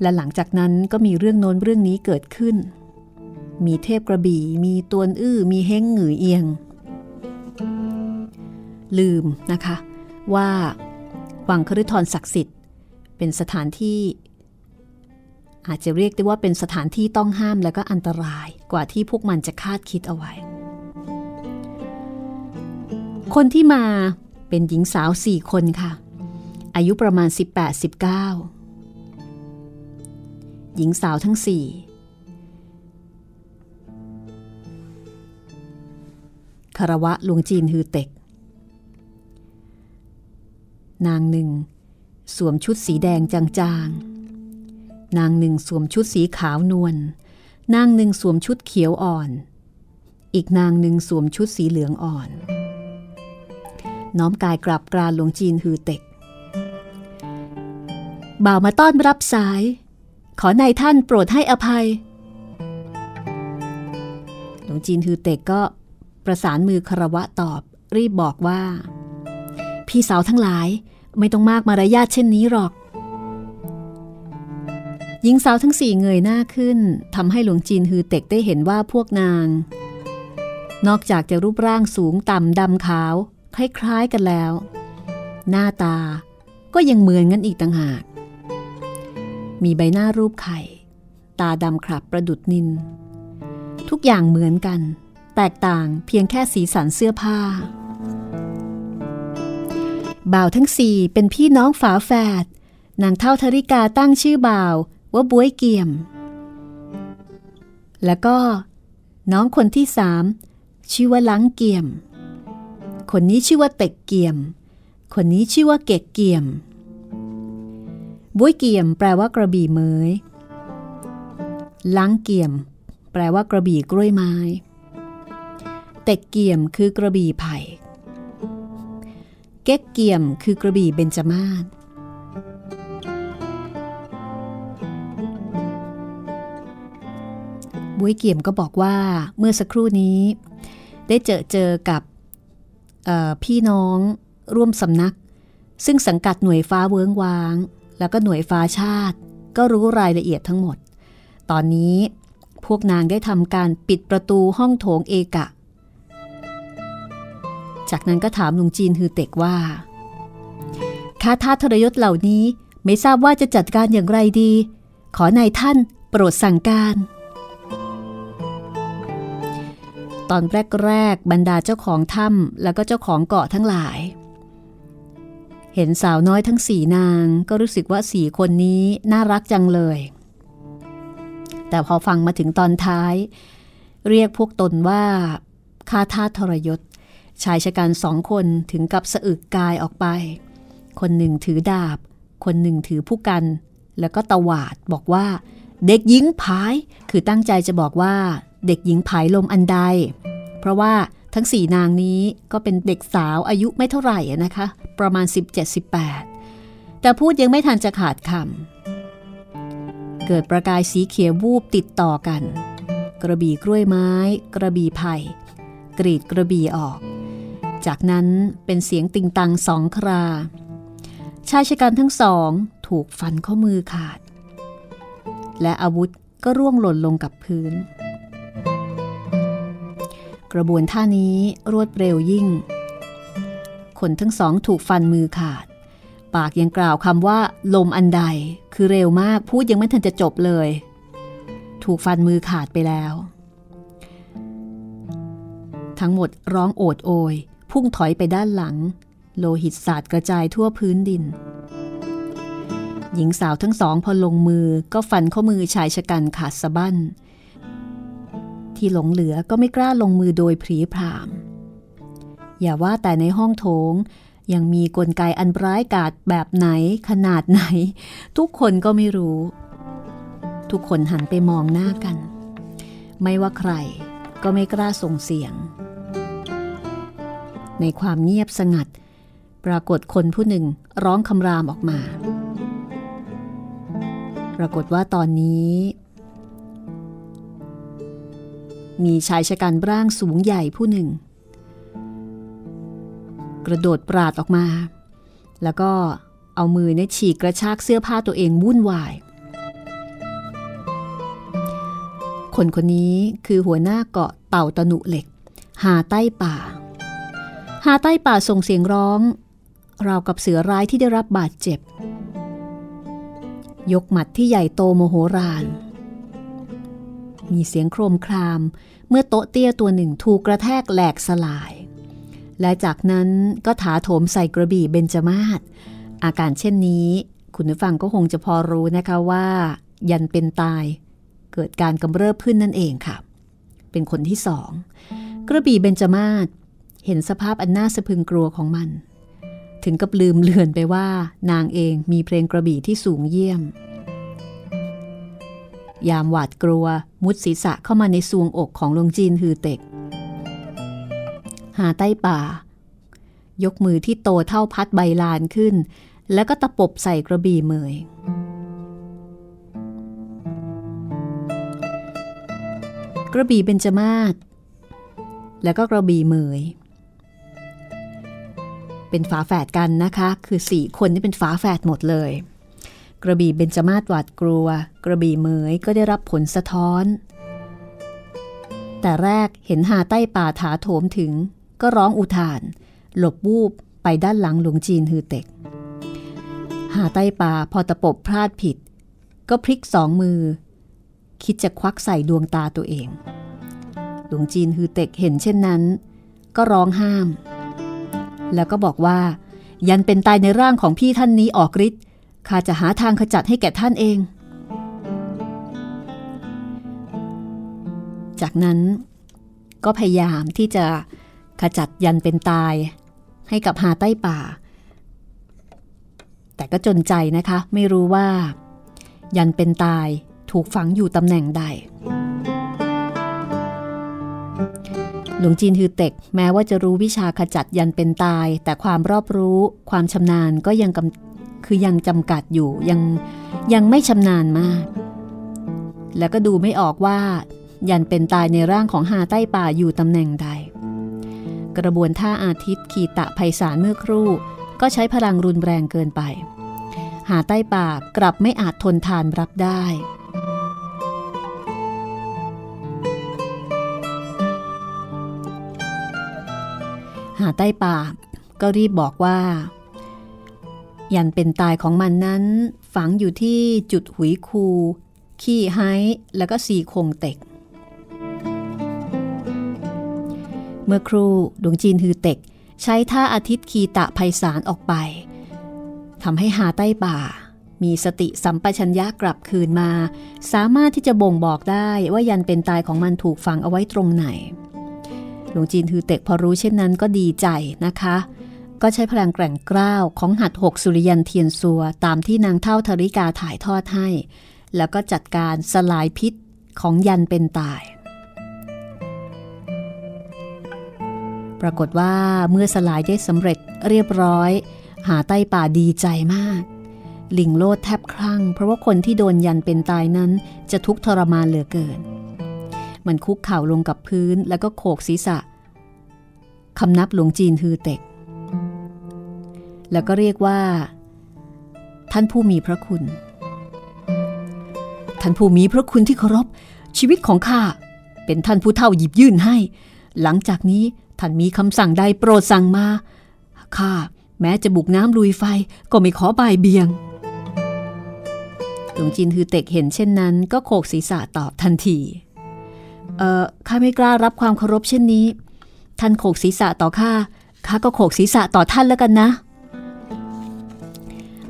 และหลังจากนั้นก็มีเรื่องโน้นเรื่องนี้เกิดขึ้น มีเทพกระบี่ มีตวนอื้อ มีเฮงหงือเอียง ลืมนะคะ ว่าวังคฤทรศักดิ์สิทธิ์ เป็นสถานที่ อาจจะเรียกได้ว่าเป็นสถานที่ต้องห้ามและก็อันตรายกว่าที่พวกมันจะคาดคิดเอาไว้ คนที่มาเป็นหญิงสาวสี่คนค่ะ อายุประมาณ 18-19 หญิงสาวทั้งสี่ คารวะหลวงจีนฮือเต็ก นางหนึ่ง สวมชุดสีแดงจางๆ นางหนึ่งสวมชุดสีขาวนวล นางหนึ่งสวมชุดเขียวอ่อน อีกนางหนึ่งสวมชุดสีเหลืองอ่อน น้อมกายกราบกรานหลวงจีนฮือเต็ก บ่าวมาต้อนรับสาย ขอนายท่านโปรดให้อภัย หลวงจีนฮือเต็กก็ ประสานมือคารวะตอบ รีบบอกว่า พี่สาวทั้งหลายไม่ต้องมากมารยาทเช่นนี้หรอก หญิงสาวทั้งสี่เงยหน้าขึ้นทำให้หลวงจีนฮือเต็กได้เห็นว่าพวกนาง นอกจากจะรูปร่างสูงต่ำดำขาว คล้ายๆกันแล้ว หน้าตาก็ยังเหมือนกันอีกต่างหาก มีใบหน้ารูปไข่ ตาดำขรับประดุดนิน ทุกอย่างเหมือนกัน แตกต่างเพียงแค่สีสันเสื้อผ้า บ่าวทั้งสี่เป็นพี่น้องฝาแฝดนางเท่าธริกาตั้งชื่อบ่าวว่าบวยเกียม แล้วก็น้องคนที่สามชื่อว่าลังเกียม คนนี้ชื่อว่าเต็กเกียม คนนี้ชื่อว่าเกกเกียมบวยเกียมแปลว่ากระบี่เมยลังเกียม แปลว่ากระบี่กล้วยไม้ เต็กเกี่ยมคือกระบี่ไผ่ เก๊กเกี่ยมคือกระบี่เบญจมาศบุ้ยเกี่ยมก็บอกว่าเมื่อสักครู่นี้ ได้เจอเจอกับพี่น้องร่วมสำนัก ซึ่งสังกัดหน่วยฟ้าเวิ้งวาง แล้วก็หน่วยฟ้าชาติ ก็รู้รายละเอียดทั้งหมด ตอนนี้พวกนางได้ทำการปิดประตูห้องโถงเอกะ จากนั้นก็ถามลุงจีนฮือเต็กว่าข้าทาทรยศเหล่านี้ไม่ทราบว่าจะจัดการอย่างไรดี ขอนายท่านโปรดสั่งการ ตอนแรกๆบรรดาเจ้าของถ้ำแล้วก็เจ้าของเกาะทั้งหลาย เห็นสาวน้อยทั้งสี่นางก็รู้สึกว่าสี่คนนี้น่ารักจังเลย แต่พอฟังมาถึงตอนท้าย เรียกพวกตนว่าข้าทาทรยศ ชายชะกันสองคนถึงกับสะอึกกายออกไป คนหนึ่งถือดาบ คนหนึ่งถือผู้กัน แล้วก็ตวาดบอกว่า เด็กหญิงผาย คือตั้งใจจะบอกว่า เด็กหญิงผายลมอันใด เพราะว่าทั้งสี่นางนี้ก็เป็นเด็กสาวอายุไม่เท่าไหร่นะคะ ประมาณ 17-18 แต่พูดยังไม่ทันจะขาดคำเกิดประกายสีเขียววูบติดต่อกัน กระบี่กล้วยไม้ กระบี่ไผ่กรีดกระบี่ออก จากนั้นเป็นเสียงติงตังสองครา ชายชะกันทั้งสองถูกฟันข้อมือขาด และอาวุธก็ร่วงหล่นลงกับพื้น กระบวนท่านี้รวดเร็วยิ่ง คนทั้งสองถูกฟันมือขาด ปากยังกล่าวคำว่า ลมอันใดคือเร็วมากพูดยังไม่ทันจะจบเลย ถูกฟันมือขาดไปแล้ว ทั้งหมดร้องโอดโอย พุ่งถอยไปด้านหลัง โลหิตสาดกระจายทั่วพื้นดิน หญิงสาวทั้งสองพอลงมือก็ฟันข้อมือชายชะกันขาดสะบั้น ที่หลงเหลือก็ไม่กล้าลงมือโดยพรีพราม อย่าว่าแต่ในห้องโถงยังมีกลไกอันร้ายกาจแบบไหนขนาดไหน ทุกคนก็ไม่รู้ ทุกคนหันไปมองหน้ากัน ไม่ว่าใครก็ไม่กล้าส่งเสียง ในความเงียบสงัด ปรากฏคนผู้หนึ่งร้องคำรามออกมา ปรากฏว่าตอนนี้ มีชายชะกันร่างสูงใหญ่ผู้หนึ่ง กระโดดปราดออกมา แล้วก็เอามือเนี่ยฉีกกระชากเสื้อผ้าตัวเองวุ่นวาย คนคนนี้คือหัวหน้าเกาะเต่าตะหนุเหล็ก หาใต้ป่า หาใต้ป่าส่งเสียงร้อง ราวกับเสือร้ายที่ได้รับบาดเจ็บ ยกหมัดที่ใหญ่โตโมโหรานมีเสียงโครมคราม เมื่อโต๊ะเตี้ยตัวหนึ่งถูกกระแทกแหลกสลาย และจากนั้นก็ถาโถมใส่กระบี่เบญจมาศอาการเช่นนี้ คุณผู้ฟังก็คงจะพอรู้นะคะว่า ยันเป็นตายเกิดการกำเริบขึ้นนั่นเองค่ะ เป็นคนที่สอง กระบี่เบญจมาศ เห็นสภาพอันน่าสะพึงกลัวของมัน ถึงกับลืมเลือนไปว่านางเองมีเพลงกระบี่ที่สูงเยี่ยม ยามหวาดกลัวมุดศีรษะเข้ามาในซวงอกของลงจีนฮือเต็ก หาใต้ป่า ยกมือที่โตเท่าพัดใบลานขึ้น แล้วก็ตะปบใส่กระบี่เมยกระบี่เบญจมาศแล้วก็กระบี่เมย เป็นฝาแฝดกันนะคะ คือสี่คนนี่เป็นฝาแฝดหมดเลย กระบี่เบญจมาศหวาดกลัว กระบี่เหมยก็ได้รับผลสะท้อน แต่แรกเห็นหาใต้ป่าถาโถมถึง ก็ร้องอุทาน หลบวูบไปด้านหลังหลวงจีนฮือเต็ก หาใต้ป่าพอตะปบพลาดผิด ก็พลิกสองมือ คิดจะควักใส่ดวงตาตัวเอง หลวงจีนฮือเต็กเห็นเช่นนั้น ก็ร้องห้าม แล้วก็บอกว่า ยันเป็นตายในร่างของพี่ท่านนี้ออกฤทธิ์ข้าจะหาทางขจัดให้แก่ท่านเอง จากนั้นก็พยายามที่จะขจัดยันเป็นตายให้กับหาใต้ป่า แต่ก็จนใจนะคะ ไม่รู้ว่า ยันเป็นตายถูกฝังอยู่ตำแหน่งใด หลวงจีนฮือเต็กแม้ว่าจะรู้วิชาขจัดยันเป็นตาย แต่ความรอบรู้ความชำนาญก็ยังกำคือยังจำกัดอยู่ยังยังไม่ชำนาญมาก แล้วก็ดูไม่ออกว่า ยันเป็นตายในร่างของหาใต้ป่าอยู่ตำแหน่งใด กระบวนท่าอาทิตย์ขีตะภัยสารเมื่อครู่ ก็ใช้พลังรุนแรงเกินไป หาใต้ป่ากลับไม่อาจทนทานรับได้าใต้ป่าก็รีบบอกว่า ยันเป็นตายของมันนั้น ฝังอยู่ที่จุดหุยคู ขี้ไฮแล้วก็สีคงเต็ก เมื่อครูดวงจีนฮือเต็ก ใช้ท่าอาทิตย์คีตะภัยสารออกไปทำให้หาใต้ป่า มีสติสัมปชัญญะกลับคืนมา สามารถที่จะบ่งบอกได้ว่ายันเป็นตายของมันถูกฝังเอาไว้ตรงไหน หลวงจีนฮือเต็กพอรู้เช่นนั้นก็ดีใจนะคะ ก็ใช้พลังแกร่งกล้าวของหัดหกสุริยันเทียนซัว ตามที่นางเท่าธริกาถ่ายทอดให้ แล้วก็จัดการสลายพิษของยันเป็นตาย ปรากฏว่าเมื่อสลายได้สำเร็จเรียบร้อย หาใต้ป่าดีใจมาก ลิงโลดแทบคลั่ง เพราะว่าคนที่โดนยันเป็นตายนั้นจะทุกข์ทรมานเหลือเกิน มันคุกเข่าลงกับพื้นแล้วก็โขกศีรษะคำนับหลวงจีนฮือเต็ก แล้วก็เรียกว่า ท่านผู้มีพระคุณ ท่านผู้มีพระคุณที่เคารพ ชีวิตของข้าเป็นท่านผู้เท่าหยิบยื่นให้ หลังจากนี้ท่านมีคำสั่งใดโปรดสั่งมาข้าแม้จะบุกน้ำลุยไฟก็ไม่ขอบายเบียงหลวงจีนฮือเต็กเห็นเช่นนั้น ก็โขกศีรษะตอบทันที เอ่อข้าไม่กล้ารับความเคารพเช่นนี้ ท่านโขกศีรษะต่อข้าข้าก็โขกศีรษะต่อท่านแล้วกันนะ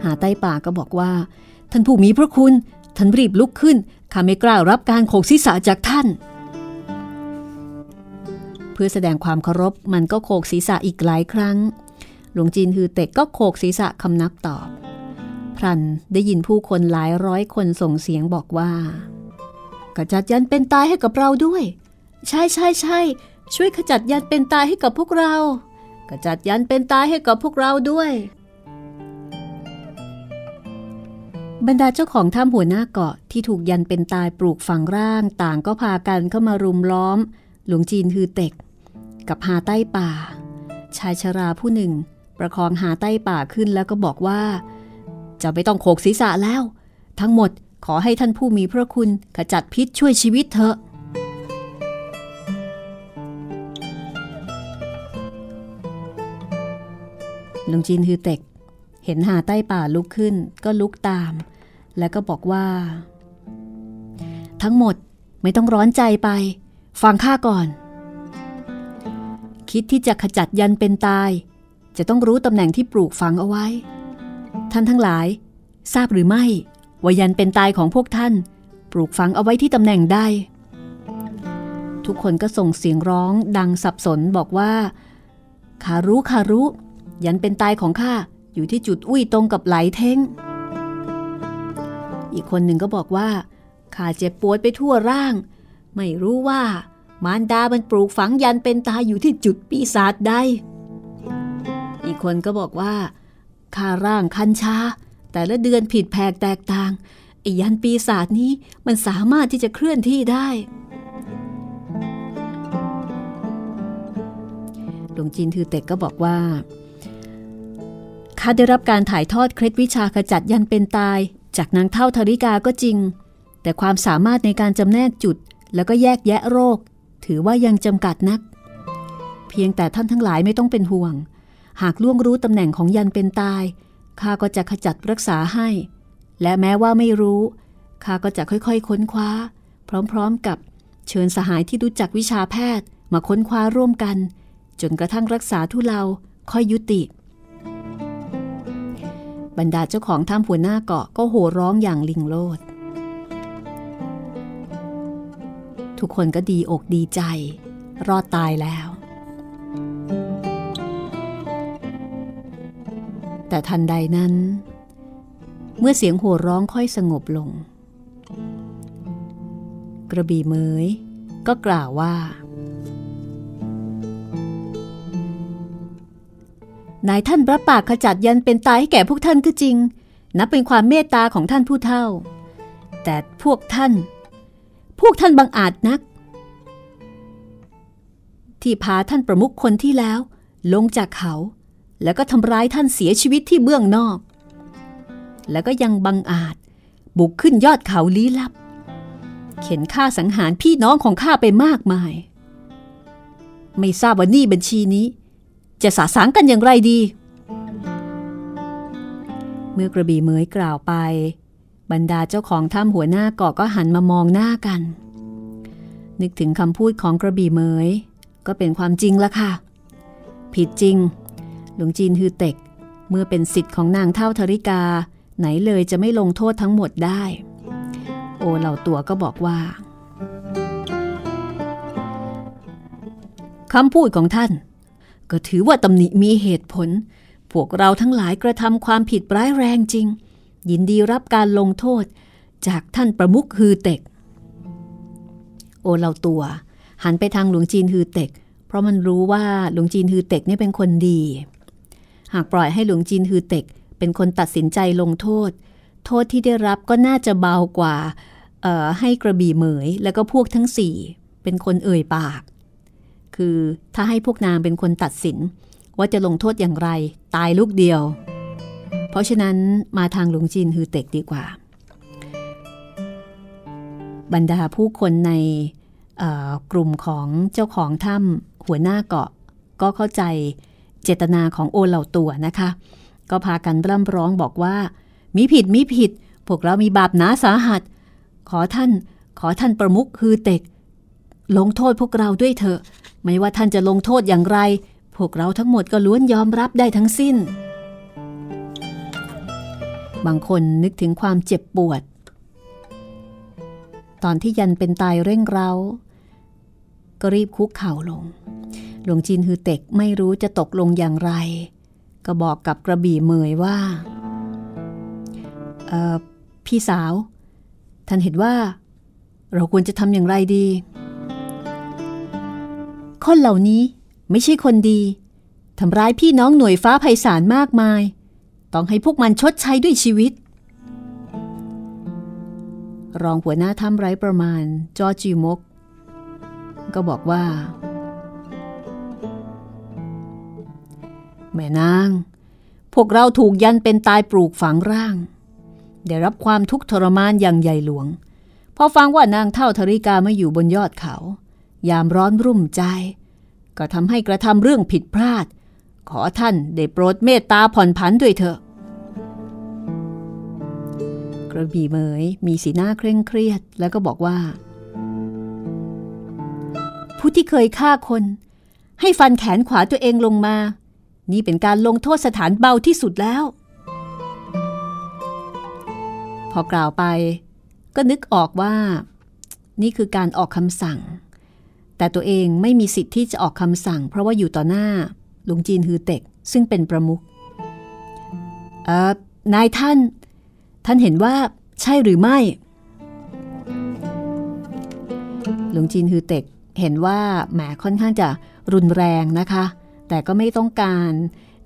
หาใต้ป่าก็บอกว่า ท่านผู้มีพระคุณ ท่านรีบลุกขึ้นข้าไม่กล้ารับการโขกศีรษะจากท่าน เพื่อแสดงความเคารพมันก็โขกศีรษะอีกหลายครั้ง หลวงจีนฮือเต็กก็โขกศีรษะคำนับตอบ พรันได้ยินผู้คนหลายร้อยคนส่งเสียงบอกว่า ขจัดยันเป็นตายให้กับเราด้วย ใช่ใช่ใช่ช่วยขจัดยันเป็นตายให้กับพวกเรา ขจัดยันเป็นตายให้กับพวกเราด้วย บรรดาเจ้าของถ้ำหัวหน้าเกาะที่ถูกยันเป็นตายปลูกฝังร่าง ต่างก็พากันเข้ามารุมล้อม หลวงจีนฮือเต็ก กับหาใต้ป่า ชายชราผู้หนึ่ง ประคองหาใต้ป่าขึ้นแล้วก็บอกว่า จะไม่ต้องโขกศีรษะแล้ว ทั้งหมด ขอให้ท่านผู้มีพระคุณขจัดพิษช่วยชีวิตเถอะหลวงจีนฮือเต็ก เห็นหาใต้ป่าลุกขึ้นก็ลุกตาม แล้วก็บอกว่า ทั้งหมดไม่ต้องร้อนใจไป ฟังข้าก่อน คิดที่จะขจัดยันเป็นตาย จะต้องรู้ตำแหน่งที่ปลูกฝังเอาไว้ ท่านทั้งหลาย ทราบหรือไม่ ว่ายันเป็นตายของพวกท่าน ปลูกฝังเอาไว้ที่ตำแหน่งใดทุกคนก็ส่งเสียงร้องดังสับสนบอกว่าข้ารู้ข้ารู้ยันเป็นตายของข้าอยู่ที่จุดอุ้ยตรงกับไหลเท้ง อีกคนหนึ่งก็บอกว่าข้าเจ็บปวดไปทั่วร่าง ไม่รู้ว่ามารดามันปลูกฝังยันเป็นตายอยู่ที่จุดปีศาจใดอีกคนก็บอกว่าข้าร่างคันชา แต่ละเดือนผิดแผกแตกต่างไอ้ยันปีศาจนี้มันสามารถที่จะเคลื่อนที่ได้ หลวงจีนทือเต็กก็บอกว่าข้าได้รับการถ่ายทอดเคล็ดวิชาขจัดยันเป็นตาย จากนางเท่าธริกาก็จริง แต่ความสามารถในการจำแนกจุด แล้วก็แยกแยะโรค ถือว่ายังจำกัดนัก เพียงแต่ท่านทั้งหลายไม่ต้องเป็นห่วง หากล่วงรู้ตำแหน่งของยันเป็นตาย ข้าก็จะขจัดรักษาให้ และแม้ว่าไม่รู้ข้าก็จะค่อยๆ ค้นคว้า พร้อมๆกับเชิญสหายที่รู้จักวิชาแพทย์มาค้นคว้าร่วมกัน จนกระทั่งรักษาทุเลาค่อยยุติ บรรดาเจ้าของถ้ำหัวหน้าเกาะก็โห่ร้องอย่างลิงโลด ทุกคนก็ดีอกดีใจ รอดตายแล้ว แต่ทันใดนั้น เมื่อเสียงโห่ร้องค่อยสงบลง กระบี่เมยก็กล่าวว่า นายท่านพระปากขจัดยันเป็นตายให้แก่พวกท่านก็จริง นับเป็นความเมตตาของท่านผู้เฒ่า แต่พวกท่าน พวกท่านบังอาจนัก ที่พาท่านประมุขคนที่แล้ว ลงจากเขา แล้วก็ทำร้ายท่านเสียชีวิตที่เบื้องนอก แล้วก็ยังบังอาจบุกขึ้นยอดเขาลี้ลับ เข็นฆ่าสังหารพี่น้องของข้าไปมากมาย ไม่ทราบว่านี่บัญชีนี้ จะสาสางกันอย่างไรดี เมื่อกระบี่เมยกล่าวไป บรรดาเจ้าของถ้ำหัวหน้าเกาะก็หันมามองหน้ากัน นึกถึงคำพูดของกระบี่เมยก็เป็นความจริงละค่ะ ผิดจริง หลวงจีนฮือเต็ก เมื่อเป็นสิทธิ์ของนางเท่าธริกา ไหนเลยจะไม่ลงโทษทั้งหมดได้ โอเหล่าตัวก็บอกว่าคำพูดของท่าน ก็ถือว่าตำหนิมีเหตุผล พวกเราทั้งหลายกระทำความผิดร้ายแรงจริง ยินดีรับการลงโทษ จากท่านประมุขฮือเต็ก โอเหล่าตัว หันไปทางหลวงจีนฮือเต็ก เพราะมันรู้ว่าหลวงจีนฮือเต็กนี่เป็นคนดี หากปล่อยให้หลวงจีนฮือเต็ก เป็นคนตัดสินใจลงโทษ โทษที่ได้รับก็น่าจะเบากว่าให้กระบี่เหมย แล้วก็พวกทั้งสี่เป็นคนเอ่ยปาก คือถ้าให้พวกนางเป็นคนตัดสิน ว่าจะลงโทษอย่างไร ตายลูกเดียว เพราะฉะนั้นมาทางหลวงจีนฮือเต็กดีกว่า บรรดาผู้คนในกลุ่มของเจ้าของถ้ำหัวหน้าเกาะ ก็เข้าใจ เจตนาของโอเหล่าตัวนะคะ ก็พากันร่ำร้องบอกว่า มีผิดมีผิด พวกเรามีบาปหนาสาหัส ขอท่าน ขอท่านประมุขฮือเต็ก ลงโทษพวกเราด้วยเถอะ ไม่ว่าท่านจะลงโทษอย่างไร พวกเราทั้งหมดก็ล้วนยอมรับได้ทั้งสิ้น บางคนนึกถึงความเจ็บปวด ตอนที่ยันเป็นตายเร่งเร้าก็รีบคุกเข่าลง หลวงจีนฮือเต็กไม่รู้จะตกลงอย่างไร ก็บอกกับกระบี่เมยว่าพี่สาว ท่านเห็นว่า เราควรจะทำอย่างไรดี คนเหล่านี้ไม่ใช่คนดีทำร้ายพี่น้องหน่วยฟ้าไพศาลมากมาย ต้องให้พวกมันชดใช้ด้วยชีวิต รองหัวหน้าถ้ำไร้ประมาณจอจิมก ก็บอกว่า แม่นาง พวกเราถูกยันเป็นตายปลูกฝังร่าง ได้รับความทุกข์ทรมานอย่างใหญ่หลวง พอฟังว่านางเท่าธริกามาอยู่บนยอดเขา ยามร้อนรุ่มใจ ก็ทำให้กระทำเรื่องผิดพลาด ขอท่านได้โปรดเมตตาผ่อนผันด้วยเถอะ กระบี่เมยมีสีหน้าเคร่งเครียดแล้วก็บอกว่า ผู้ที่เคยฆ่าคน ให้ฟันแขนขวาตัวเองลงมา นี่เป็นการลงโทษสถานเบาที่สุดแล้ว พอกล่าวไปก็นึกออกว่า นี่คือการออกคำสั่ง แต่ตัวเองไม่มีสิทธิ์ที่จะออกคำสั่ง เพราะว่าอยู่ต่อหน้าหลวงจีนฮือเต็ก ซึ่งเป็นประมุขเอ่อนายท่าน ท่านเห็นว่าใช่หรือไม่หลวงจีนฮือเต็กเห็นว่าแหมค่อนข้างจะรุนแรงนะคะ แต่ก็ไม่ต้องการ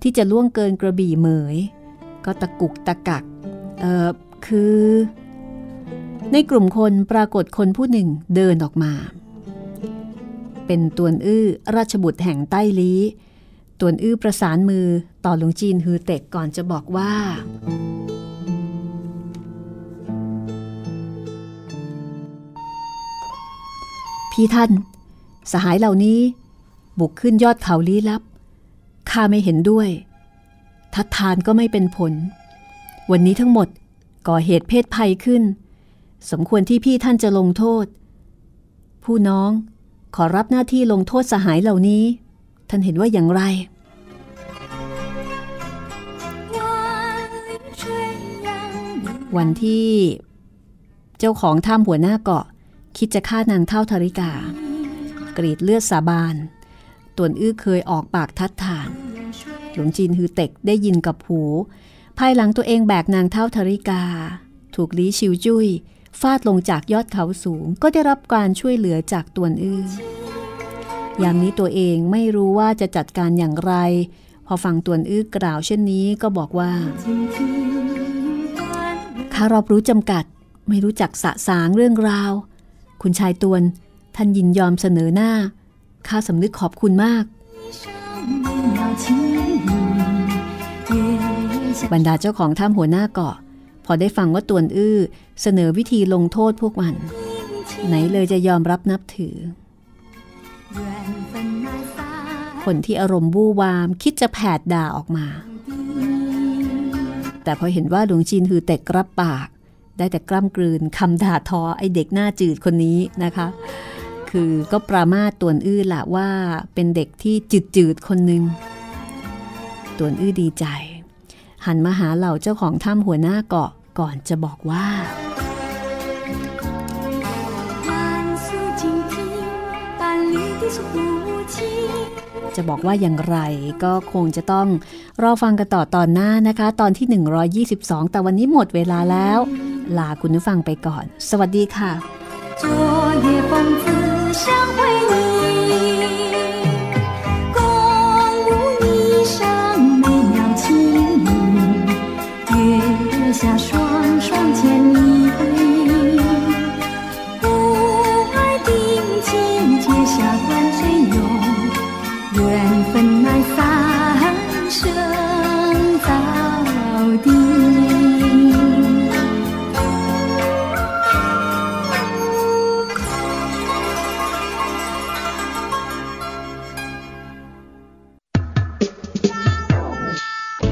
ที่จะล่วงเกินกระบี่เหมย ก็ตะกุกตะกัก เออคือ ในกลุ่มคนปรากฏคนผู้หนึ่งเดินออกมา เป็นตวนอื้อราชบุตรแห่งใต้ลีตวนอื้อประสานมือต่อหลวงจีนฮือเต็กก่อนจะบอกว่าพี่ท่าน สหายเหล่านี้ บุกขึ้นยอดเขาลี้ลับ ข้าไม่เห็นด้วย ทัดทานก็ไม่เป็นผล วันนี้ทั้งหมดก่อเหตุเพศภัยขึ้น สมควรที่พี่ท่านจะลงโทษ ผู้น้องขอรับหน้าที่ลงโทษสหายเหล่านี้ ท่านเห็นว่าอย่างไรวันที่ เจ้าของถ้ำหัวหน้าเกาะ คิดจะฆ่านางเท่าธริกา กรีดเลือดสาบาน ตวนอื้อเคยออกปากทัดทานหลวงจีนฮือเต็กได้ยินกับหู ภายหลังตัวเองแบกนางเท่าธริกา ถูกลีชิวจุย้ยฟาดลงจากยอดเขาสูง ก็ได้รับการช่วยเหลือจากตวนอื้อยามนี้ตัวเองไม่รู้ว่าจะจัดการอย่างไร พอฟังตวนอื้อกล่าวเช่นนี้ก็บอกว่าข้ารอบรู้จำกัด ไม่รู้จักสะสางเรื่องราว คุณชายตวนท่านยินยอมเสนอหน้า ข้าสำนึกขอบคุณมาก บรรดาเจ้าของถ้ำหัวหน้าเกาะ พอได้ฟังว่าตวนอื้อ เสนอวิธีลงโทษพวกมัน ไหนเลยจะยอมรับนับถือ คนที่อารมณ์วู่วามคิดจะแผดด่าออกมา แต่พอเห็นว่าหลวงจีนฮือเต็กรับปาก ได้แต่กล้ำกลืนคำด่าทอไอเด็กหน้าจืดคนนี้นะคะ คือก็ประมาทต่วนอื้อละว่าเป็นเด็กที่จืดๆคนหนึ่งต่วนอื้อดีใจ หันมาหาเหล่าเจ้าของถ้ำหัวหน้าเกาะก่อนจะบอกว่าจะบอกว่าอย่างไรก็คงจะต้องรอฟังกันต่อตอนหน้านะคะ ตอนที่ 122 แต่วันนี้หมดเวลาแล้ว ลาคุณผู้ฟังไปก่อน สวัสดีค่ะ 相会你，共舞一双美妙情意，月下